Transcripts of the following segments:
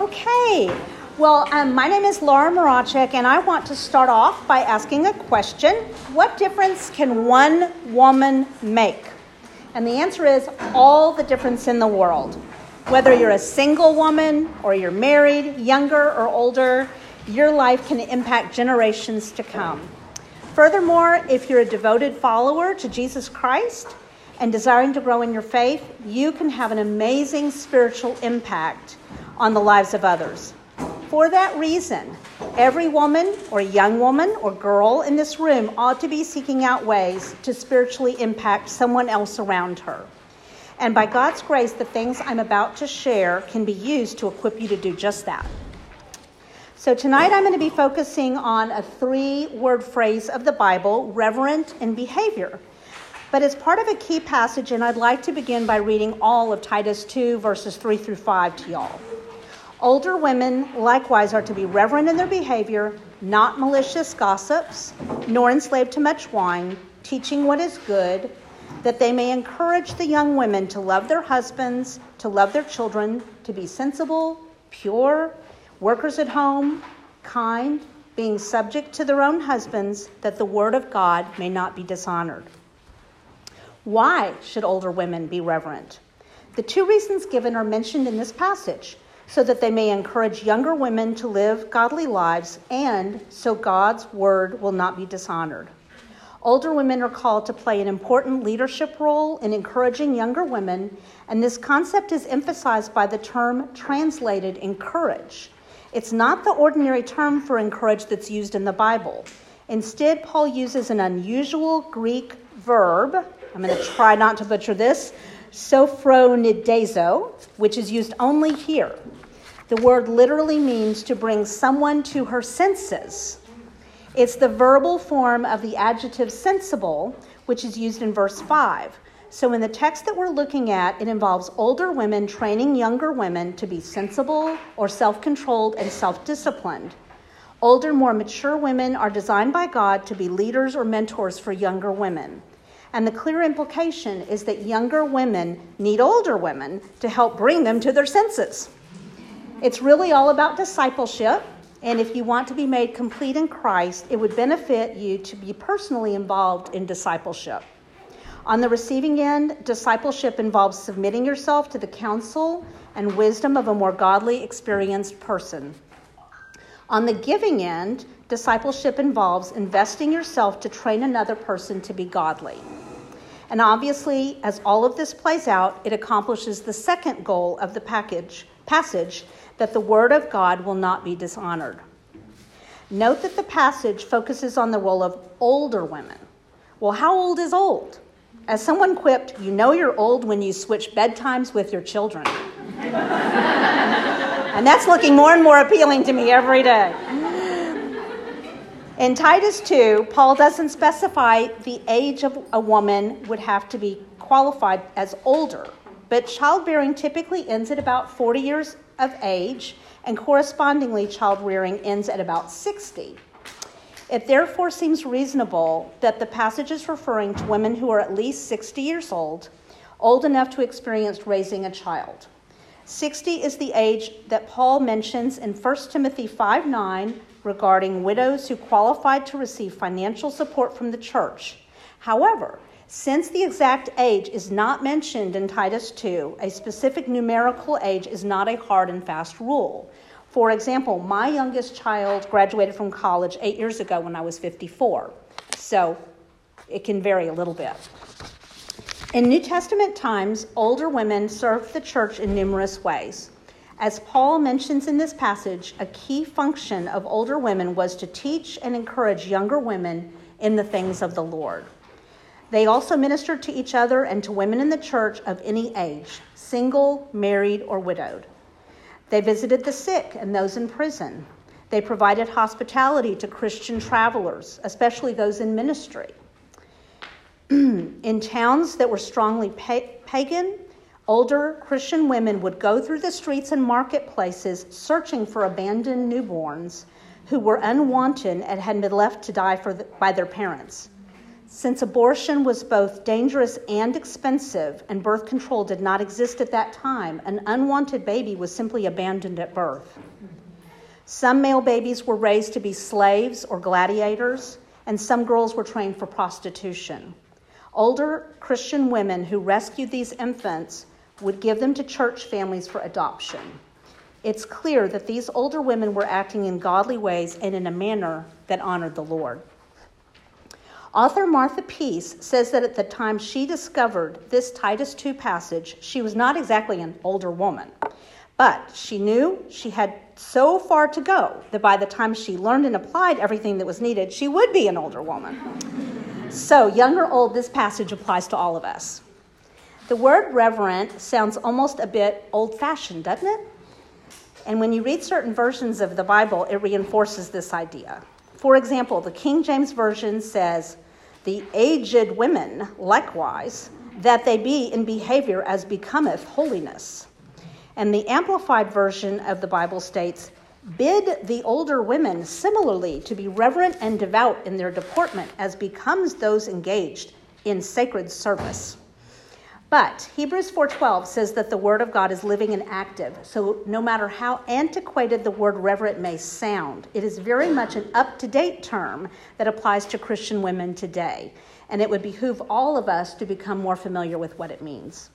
Okay. Well, um, my name is Laura Marachek, and I want to start off by asking a question What difference can one woman make? And the answer is all the difference in the world. Whether you're a single woman or you're married, younger or older, your life can impact generations to come. Furthermore, if you're a devoted follower to Jesus Christ and desiring to grow in your faith, you can have an amazing spiritual impact on the lives of others. For that reason, every woman or young woman or girl in this room ought to be seeking out ways to spiritually impact someone else around her. And by God's grace, the things I'm about to share can be used to equip you to do just that. So tonight I'm going to be focusing on a three word phrase of the Bible, reverent in behavior. But it's part of a key passage, and I'd like to begin by reading all of Titus 2, verses 3 through 5 to y'all. Older women likewise are to be reverent in their behavior, not malicious gossips, nor enslaved to much wine, teaching what is good that they may encourage the young women to love their husbands, to love their children, to be sensible, pure, workers at home, kind, being subject to their own husbands, that the word of God may not be dishonored. Why should older women be reverent? The two reasons given are mentioned in this passage so that they may encourage younger women to live godly lives and so God's word will not be dishonored. Older women are called to play an important leadership role in encouraging younger women, and this concept is emphasized by the term translated encourage. It's not the ordinary term for encourage that's used in the Bible. Instead, Paul uses an unusual Greek verb. I'm going to try not to butcher this sophronidezo, which is used only here. The word literally means to bring someone to her senses it's the verbal form of the adjective sensible, which is used in verse 5. So, in the text that we're looking at, it involves older women training younger women to be sensible or self controlled and self disciplined. Older, more mature women are designed by God to be leaders or mentors for younger women. And the clear implication is that younger women need older women to help bring them to their senses. It's really all about discipleship and if you want to be made complete in Christ, it would benefit you to be personally involved in discipleship. On the receiving end, discipleship involves submitting yourself to the counsel and wisdom of a more godly, experienced person. On the giving end, discipleship involves investing yourself to train another person to be godly. And obviously, as all of this plays out, it accomplishes the second goal of the package, passage that the Word of God will not be dishonored. Note that the passage focuses on the role of older women. Well, how old is old? As someone quipped, you know you're old when you switch bedtimes with your children. and that's looking more and more appealing to me every day. In Titus 2, Paul doesn't specify the age of a woman would have to be qualified as older, but childbearing typically ends at about 40 years of age, and correspondingly, child rearing ends at about 60. It therefore seems reasonable that the passage is referring to women who are at least 60 years old, old enough to experience raising a child. 60 is the age that Paul mentions in 1 Timothy 5 9 regarding widows who qualified to receive financial support from the church. However, since the exact age is not mentioned in Titus 2, a specific numerical age is not a hard and fast rule. For example, my youngest child graduated from college eight years ago when I was 54. So it can vary a little bit. In New Testament times, older women served the church in numerous ways. As Paul mentions in this passage, a key function of older women was to teach and encourage younger women in the things of the Lord. They also ministered to each other and to women in the church of any age, single, married, or widowed. They visited the sick and those in prison. They provided hospitality to Christian travelers, especially those in ministry. in towns that were strongly pagan, older Christian women would go through the streets and marketplaces searching for abandoned newborns who were unwanted and had been left to die the, by their parents. Since abortion was both dangerous and expensive, and birth control did not exist at that time, an unwanted baby was simply abandoned at birth. Some male babies were raised to be slaves or gladiators, and some girls were trained for prostitution. Older Christian women who rescued these infants would give them to church families for adoption. It's clear that these older women were acting in godly ways and in a manner that honored the Lord. Author Martha Peace says that at the time she discovered this Titus 2 passage, she was not exactly an older woman, but she knew she had so far to go that by the time she learned and applied everything that was needed, she would be an older woman. So, young or old, this passage applies to all of us. The word reverent sounds almost a bit old fashioned, doesn't it? And when you read certain versions of the Bible, it reinforces this idea. For example, the King James Version says, The aged women likewise, that they be in behavior as becometh holiness. And the Amplified Version of the Bible states, Bid the older women similarly to be reverent and devout in their deportment as becomes those engaged in sacred service. But Hebrews 4:12 says that the word of God is living and active. So no matter how antiquated the word reverent may sound, it is very much an up-to-date term that applies to Christian women today, and it would behoove all of us to become more familiar with what it means.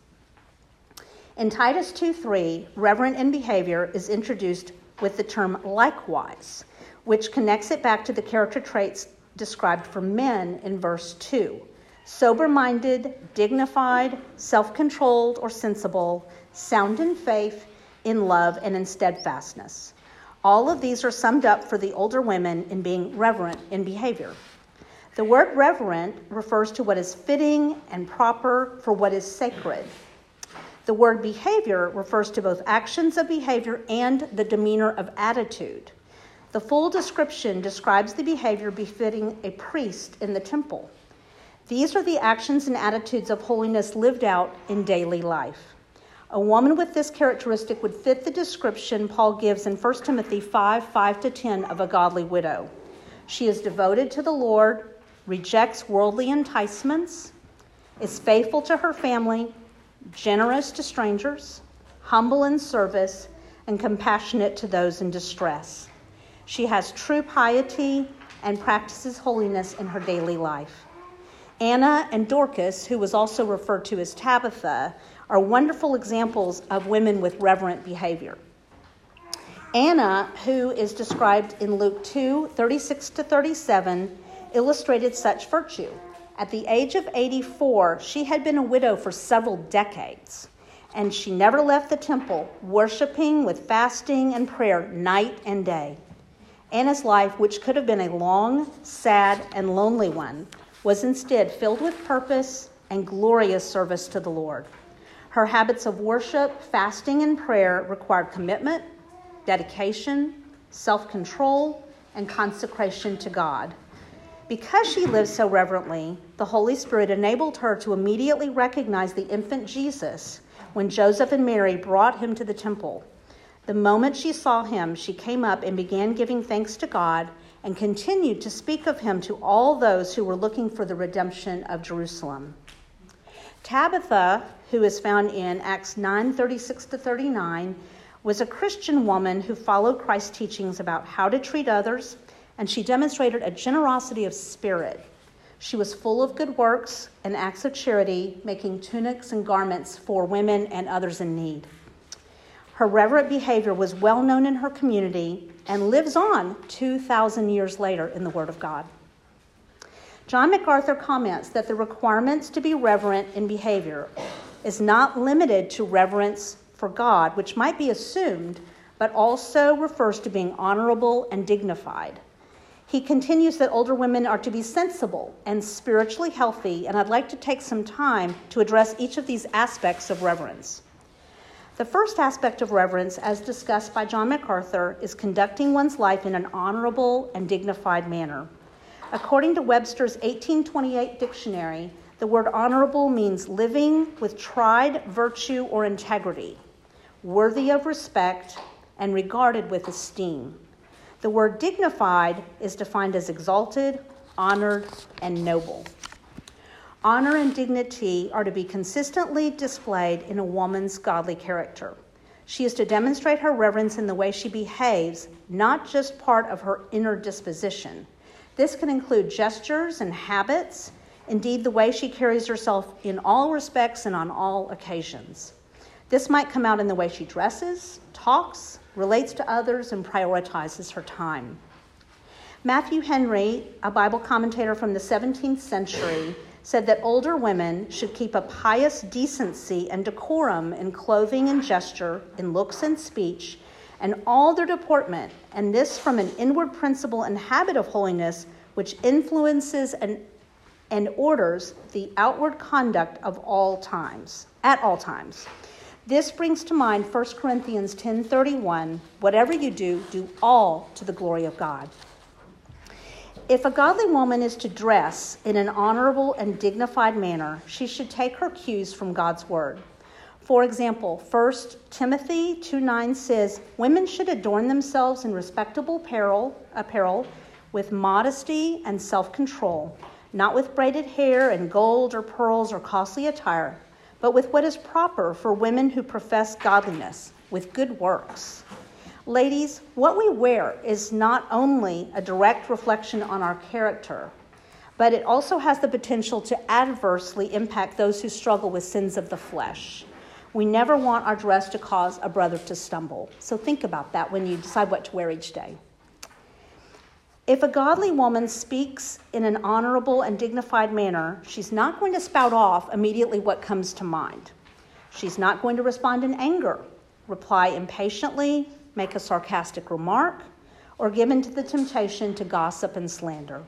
In Titus 2:3, reverent in behavior is introduced with the term likewise, which connects it back to the character traits described for men in verse 2 sober minded, dignified, self controlled, or sensible, sound in faith, in love, and in steadfastness. All of these are summed up for the older women in being reverent in behavior. The word reverent refers to what is fitting and proper for what is sacred. The word behavior refers to both actions of behavior and the demeanor of attitude. The full description describes the behavior befitting a priest in the temple. These are the actions and attitudes of holiness lived out in daily life. A woman with this characteristic would fit the description Paul gives in 1 Timothy 5 5 to 10 of a godly widow. She is devoted to the Lord, rejects worldly enticements, is faithful to her family, generous to strangers, humble in service, and compassionate to those in distress. She has true piety and practices holiness in her daily life. Anna and Dorcas, who was also referred to as Tabitha, are wonderful examples of women with reverent behavior. Anna, who is described in Luke 2 36 to 37, illustrated such virtue. At the age of 84, she had been a widow for several decades, and she never left the temple, worshiping with fasting and prayer night and day. Anna's life, which could have been a long, sad, and lonely one, was instead filled with purpose and glorious service to the Lord. Her habits of worship, fasting, and prayer required commitment, dedication, self control, and consecration to God. Because she lived so reverently, the Holy Spirit enabled her to immediately recognize the infant Jesus when Joseph and Mary brought him to the temple. The moment she saw him, she came up and began giving thanks to God and continued to speak of him to all those who were looking for the redemption of Jerusalem. Tabitha, who is found in Acts 9 36 to 39, was a Christian woman who followed Christ's teachings about how to treat others and she demonstrated a generosity of spirit. She was full of good works and acts of charity, making tunics and garments for women and others in need. Her reverent behavior was well known in her community and lives on 2,000 years later in the Word of God. John MacArthur comments that the requirements to be reverent in behavior is not limited to reverence for God, which might be assumed, but also refers to being honorable and dignified. He continues that older women are to be sensible and spiritually healthy, and I'd like to take some time to address each of these aspects of reverence. The first aspect of reverence, as discussed by John MacArthur, is conducting one's life in an honorable and dignified manner. According to Webster's 1828 dictionary, the word honorable means living with tried virtue or integrity, worthy of respect, and regarded with esteem. The word dignified is defined as exalted, honored, and noble. Honor and dignity are to be consistently displayed in a woman's godly character. She is to demonstrate her reverence in the way she behaves, not just part of her inner disposition. This can include gestures and habits, indeed, the way she carries herself in all respects and on all occasions. This might come out in the way she dresses, talks, relates to others, and prioritizes her time. Matthew Henry, a Bible commentator from the 17th century, said that older women should keep a pious decency and decorum in clothing and gesture, in looks and speech, and all their deportment, and this from an inward principle and habit of holiness which influences and, and orders the outward conduct of all times, at all times. This brings to mind 1 Corinthians 10:31, whatever you do, do all to the glory of God. If a godly woman is to dress in an honorable and dignified manner, she should take her cues from God's word. For example, 1 Timothy 2 9 says, Women should adorn themselves in respectable apparel, apparel with modesty and self control, not with braided hair and gold or pearls or costly attire, but with what is proper for women who profess godliness, with good works. Ladies, what we wear is not only a direct reflection on our character, but it also has the potential to adversely impact those who struggle with sins of the flesh. We never want our dress to cause a brother to stumble. So think about that when you decide what to wear each day. If a godly woman speaks in an honorable and dignified manner, she's not going to spout off immediately what comes to mind. She's not going to respond in anger, reply impatiently, make a sarcastic remark, or give in to the temptation to gossip and slander.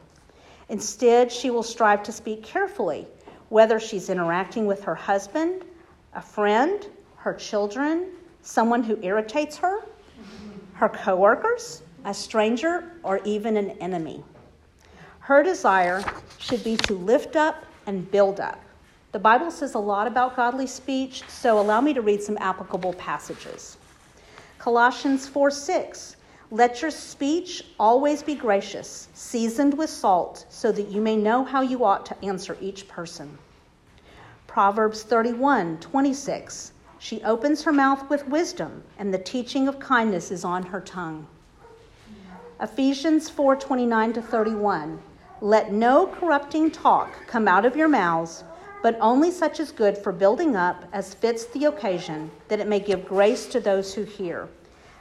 Instead, she will strive to speak carefully, whether she's interacting with her husband, a friend, her children, someone who irritates her, her coworkers, a stranger, or even an enemy. Her desire should be to lift up and build up. The Bible says a lot about godly speech, so allow me to read some applicable passages. Colossians 4 6. Let your speech always be gracious, seasoned with salt, so that you may know how you ought to answer each person. Proverbs 31 26. She opens her mouth with wisdom, and the teaching of kindness is on her tongue. Ephesians 4 29 to 31. Let no corrupting talk come out of your mouths, but only such as good for building up as fits the occasion, that it may give grace to those who hear.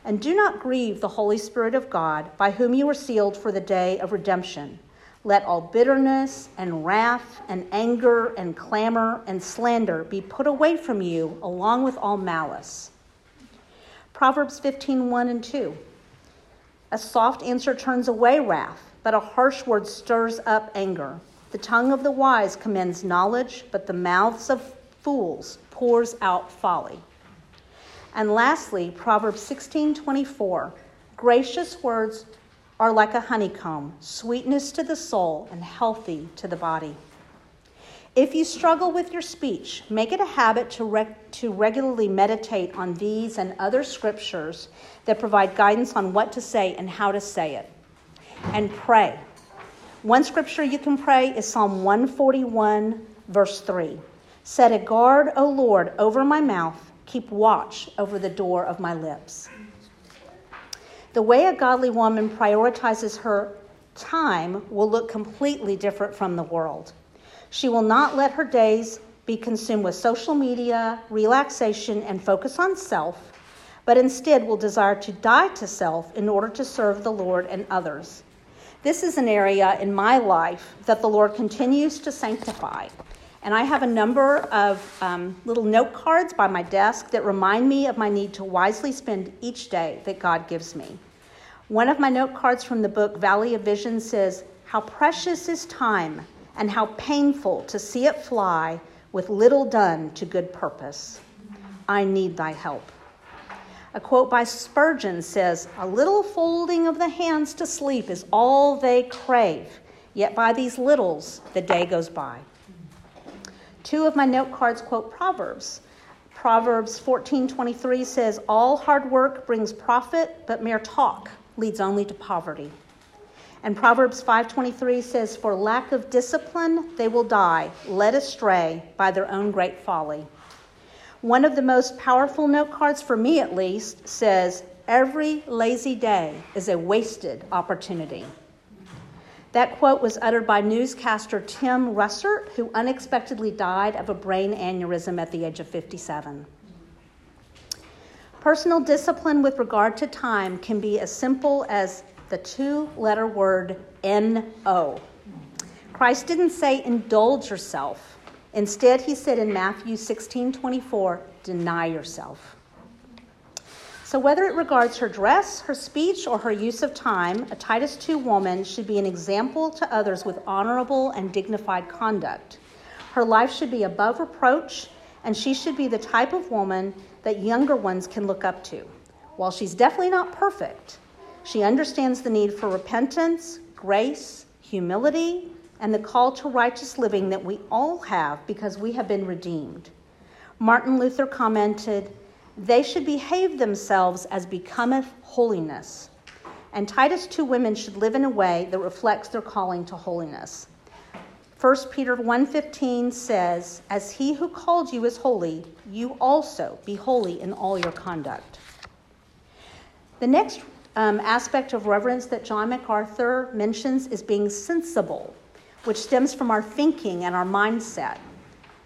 And do not grieve the Holy Spirit of God, by whom you were sealed for the day of redemption. Let all bitterness and wrath and anger and clamor and slander be put away from you, along with all malice. Proverbs 15 1 and 2. A soft answer turns away wrath, but a harsh word stirs up anger. The tongue of the wise commends knowledge, but the mouths of fools pours out folly. And lastly, Proverbs 16:24, gracious words are like a honeycomb, sweetness to the soul and healthy to the body. If you struggle with your speech, make it a habit to, to regularly meditate on these and other scriptures that provide guidance on what to say and how to say it. And pray. One scripture you can pray is Psalm 141, verse 3. Set a guard, O Lord, over my mouth, keep watch over the door of my lips. The way a godly woman prioritizes her time will look completely different from the world. She will not let her days be consumed with social media, relaxation, and focus on self, but instead will desire to die to self in order to serve the Lord and others. This is an area in my life that the Lord continues to sanctify. And I have a number of um, little note cards by my desk that remind me of my need to wisely spend each day that God gives me. One of my note cards from the book Valley of Vision says, How precious is time, and how painful to see it fly with little done to good purpose. I need thy help. A quote by Spurgeon says, A little folding of the hands to sleep is all they crave, yet by these littles the day goes by. Two of my note cards quote Proverbs. Proverbs 14:23 says, "All hard work brings profit, but mere talk leads only to poverty." And Proverbs 5:23 says, "For lack of discipline they will die, led astray by their own great folly." One of the most powerful note cards for me at least says, "Every lazy day is a wasted opportunity." That quote was uttered by newscaster Tim Russert, who unexpectedly died of a brain aneurysm at the age of 57. Personal discipline with regard to time can be as simple as the two letter word N-O. Christ didn't say indulge yourself. Instead, he said in Matthew 16 24, deny yourself. So, whether it regards her dress, her speech, or her use of time, a Titus 2 woman should be an example to others with honorable and dignified conduct. Her life should be above reproach, and she should be the type of woman that younger ones can look up to. While she's definitely not perfect, she understands the need for repentance, grace, humility, and the call to righteous living that we all have because we have been redeemed. Martin Luther commented, They should behave themselves as becometh holiness. And Titus 2 women should live in a way that reflects their calling to holiness. 1 Peter 1:15 says, "As he who called you is holy, you also be holy in all your conduct." The next um, aspect of reverence that John MacArthur mentions is being sensible, which stems from our thinking and our mindset.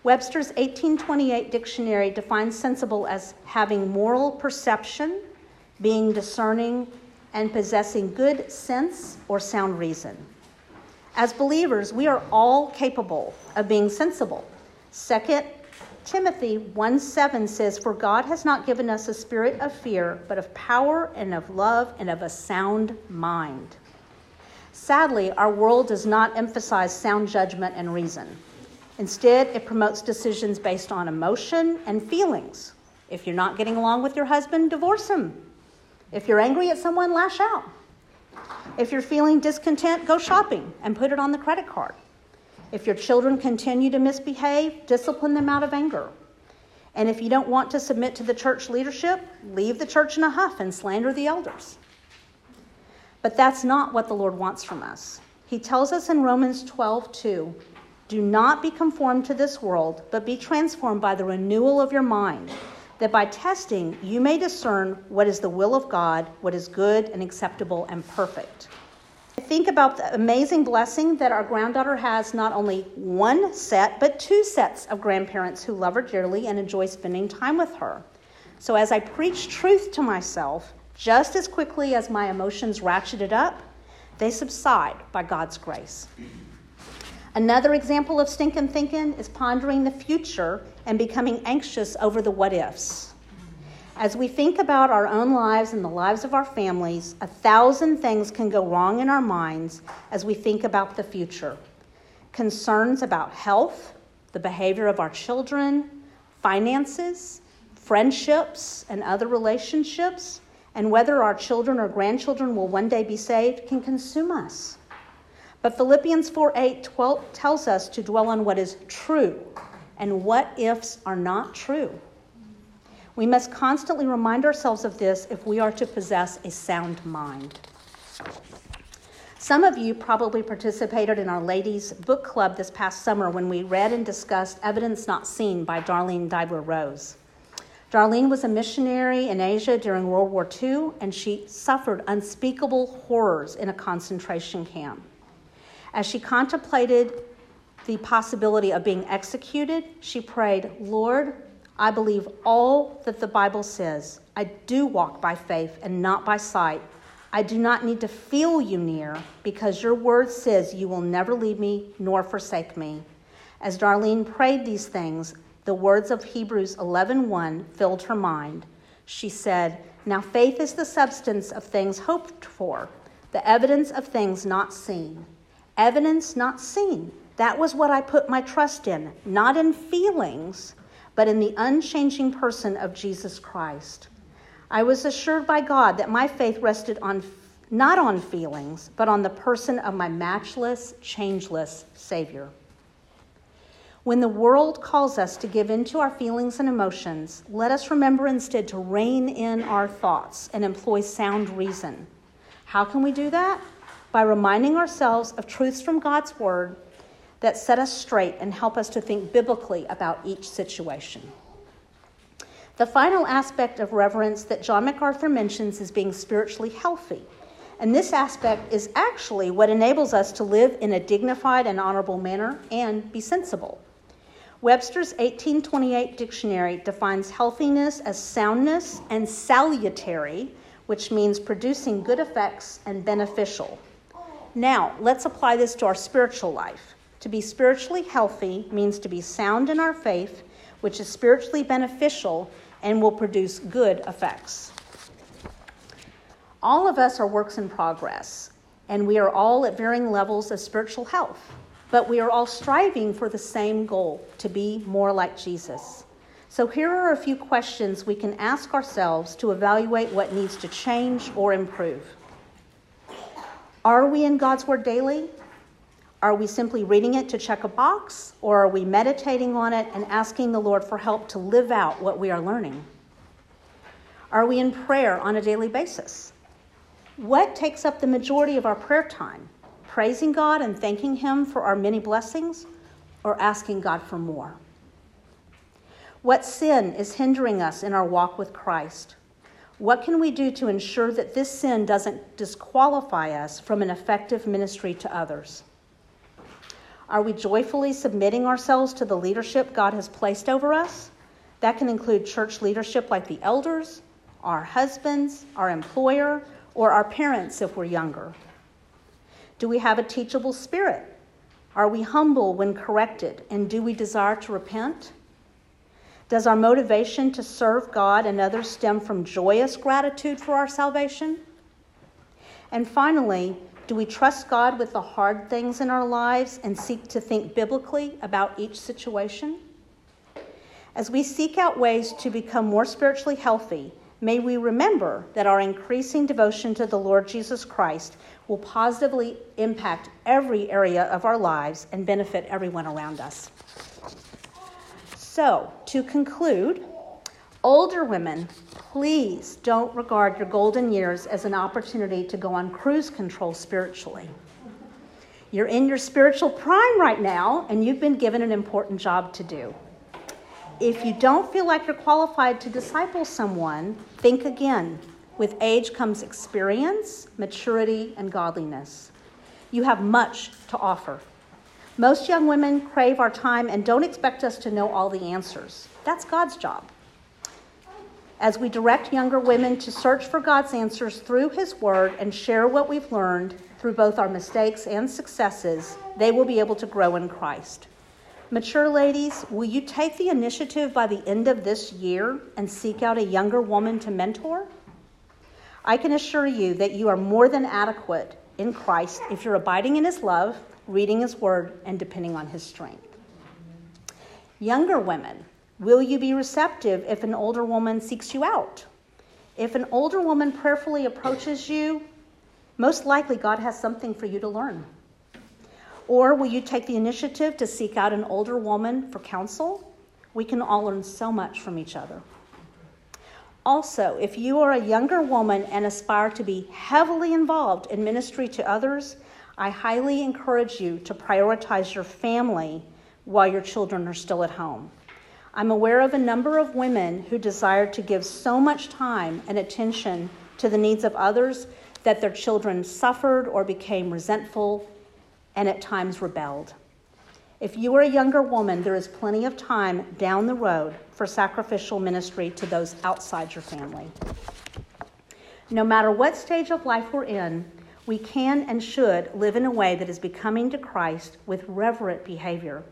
Webster's 1828 dictionary defines sensible as having moral perception, being discerning, and possessing good sense or sound reason. As believers, we are all capable of being sensible. Second Timothy 1 7 says, For God has not given us a spirit of fear, but of power and of love and of a sound mind. Sadly, our world does not emphasize sound judgment and reason. Instead, it promotes decisions based on emotion and feelings. If you're not getting along with your husband, divorce him. If you're angry at someone, lash out. If you're feeling discontent, go shopping and put it on the credit card. If your children continue to misbehave, discipline them out of anger. And if you don't want to submit to the church leadership, leave the church in a huff and slander the elders. But that's not what the Lord wants from us. He tells us in Romans 12, 2, do not be conformed to this world, but be transformed by the renewal of your mind, that by testing you may discern what is the will of God, what is good and acceptable and perfect. I think about the amazing blessing that our granddaughter has not only one set, but two sets of grandparents who love her dearly and enjoy spending time with her. So as I preach truth to myself, just as quickly as my emotions ratcheted up, they subside by God's grace. Another example of stinking thinking is pondering the future and becoming anxious over the what ifs. As we think about our own lives and the lives of our families, a thousand things can go wrong in our minds as we think about the future. Concerns about health, the behavior of our children, finances, friendships, and other relationships, and whether our children or grandchildren will one day be saved can consume us. But Philippians 4 8 12 tells us to dwell on what is true, and what ifs are not true. We must constantly remind ourselves of this if we are to possess a sound mind. Some of you probably participated in our ladies' book club this past summer when we read and discussed Evidence Not Seen by Darlene Deibler Rose. Darlene was a missionary in Asia during World War II, and she suffered unspeakable horrors in a concentration camp. As she contemplated the possibility of being executed, she prayed, Lord, I believe all that the Bible says. I do walk by faith and not by sight. I do not need to feel you near because your word says you will never leave me nor forsake me. As Darlene prayed these things, the words of Hebrews 11:1 filled her mind. She said, "Now faith is the substance of things hoped for, the evidence of things not seen." Evidence not seen. That was what I put my trust in, not in feelings, but in the unchanging person of Jesus Christ. I was assured by God that my faith rested on not on feelings, but on the person of my matchless, changeless Savior. When the world calls us to give in to our feelings and emotions, let us remember instead to rein in our thoughts and employ sound reason. How can we do that? by reminding ourselves of truths from God's Word that set us straight and help us to think biblically about each situation. The final aspect of reverence that John MacArthur mentions is being spiritually healthy. And this aspect is actually what enables us to live in a dignified and honorable manner and be sensible. Webster's 1828 dictionary defines healthiness as soundness and salutary, which means producing good effects and beneficial. Now, let's apply this to our spiritual life. To be spiritually healthy means to be sound in our faith, which is spiritually beneficial and will produce good effects. All of us are works in progress, and we are all at varying levels of spiritual health, but we are all striving for the same goal to be more like Jesus. So, here are a few questions we can ask ourselves to evaluate what needs to change or improve. Are we in God's Word daily? Are we simply reading it to check a box, or are we meditating on it and asking the Lord for help to live out what we are learning? Are we in prayer on a daily basis? What takes up the majority of our prayer time? Praising God and thanking Him for our many blessings, or asking God for more? What sin is hindering us in our walk with Christ? What can we do to ensure that this sin doesn't disqualify us from an effective ministry to others? Are we joyfully submitting ourselves to the leadership God has placed over us? That can include church leadership like the elders, our husbands, our employer, or our parents if we're younger. Do we have a teachable spirit? Are we humble when corrected? And do we desire to repent? Does our motivation to serve God and others stem from joyous gratitude for our salvation? And finally, do we trust God with the hard things in our lives and seek to think biblically about each situation? As we seek out ways to become more spiritually healthy, may we remember that our increasing devotion to the Lord Jesus Christ will positively impact every area of our lives and benefit everyone around us. So, to conclude, older women please don't regard your golden years as an opportunity to go on cruise control spiritually. You're in your spiritual prime right now, and you've been given an important job to do. If you don't feel like you're qualified to disciple someone, think again. With age comes experience, maturity, and godliness. You have much to offer. Most young women crave our time and don't expect us to know all the answers. That's God's job as we direct younger women to search for God's answers through His Word and share what we've learned through both our mistakes and successes, they will be able to grow in Christ. Mature ladies, will you take the initiative by the end of this year and seek out a younger woman to mentor? I can assure you that you are more than adequate in Christ if you're abiding in His love, reading His Word, and depending on His strength. Younger women, Will you be receptive if an older woman seeks you out? If an older woman prayerfully approaches you, most likely God has something for you to learn. Or will you take the initiative to seek out an older woman for counsel? We can all learn so much from each other. Also, if you are a younger woman and aspire to be heavily involved in ministry to others, I highly encourage you to prioritize your family while your children are still at home. I'm aware of a number of women who desire to give so much time and attention to the needs of others that their children suffered or became resentful and at times rebelled. If you are a younger woman, there is plenty of time down the road for sacrificial ministry to those outside your family. No matter what stage of life we're in, we can and should live in a way that is becoming to Christ with reverent behavior.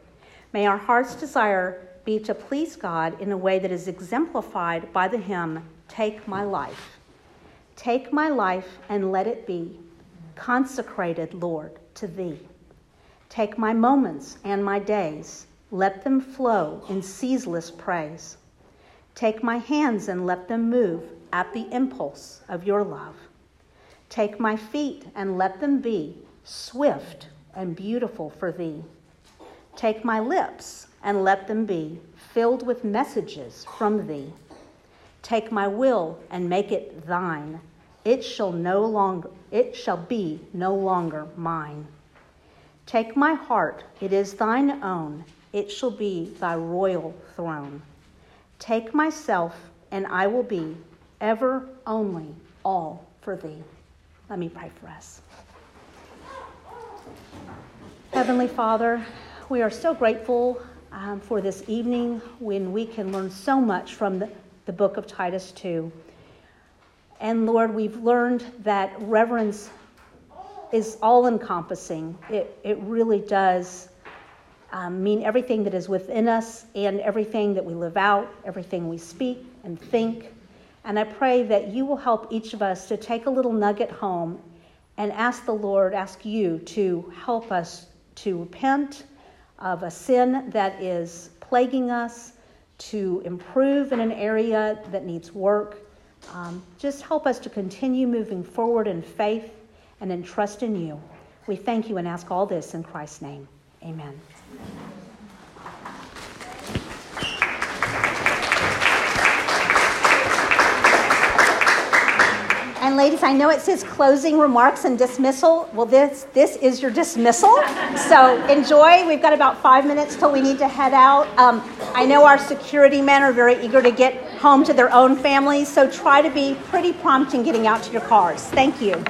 May our heart's desire be to please God in a way that is exemplified by the hymn, Take My Life. Take my life and let it be consecrated, Lord, to Thee. Take my moments and my days, let them flow in ceaseless praise. Take my hands and let them move at the impulse of your love. Take my feet and let them be swift and beautiful for Thee. Take my lips and let them be filled with messages from thee. Take my will and make it thine. it shall no longer it shall be no longer mine. Take my heart, it is thine own, it shall be thy royal throne. Take myself, and I will be ever only all for thee. Let me pray for us. Heavenly Father, we are so grateful um, for this evening when we can learn so much from the, the book of Titus 2. And Lord, we've learned that reverence is all encompassing. It, it really does um, mean everything that is within us and everything that we live out, everything we speak and think. And I pray that you will help each of us to take a little nugget home and ask the Lord, ask you to help us to repent of a sin that is plaguing us, to improve in an area that needs work. Um, just help us to continue moving forward in faith and in trust in you. We thank you and ask all this in Christ's name. Amen. And ladies, I know it says closing remarks and dismissal. Well, this this is your dismissal. So enjoy. We've got about five minutes till we need to head out. Um, I know our security men are very eager to get home to their own families, so try to be pretty prompt in getting out to your cars. Thank you.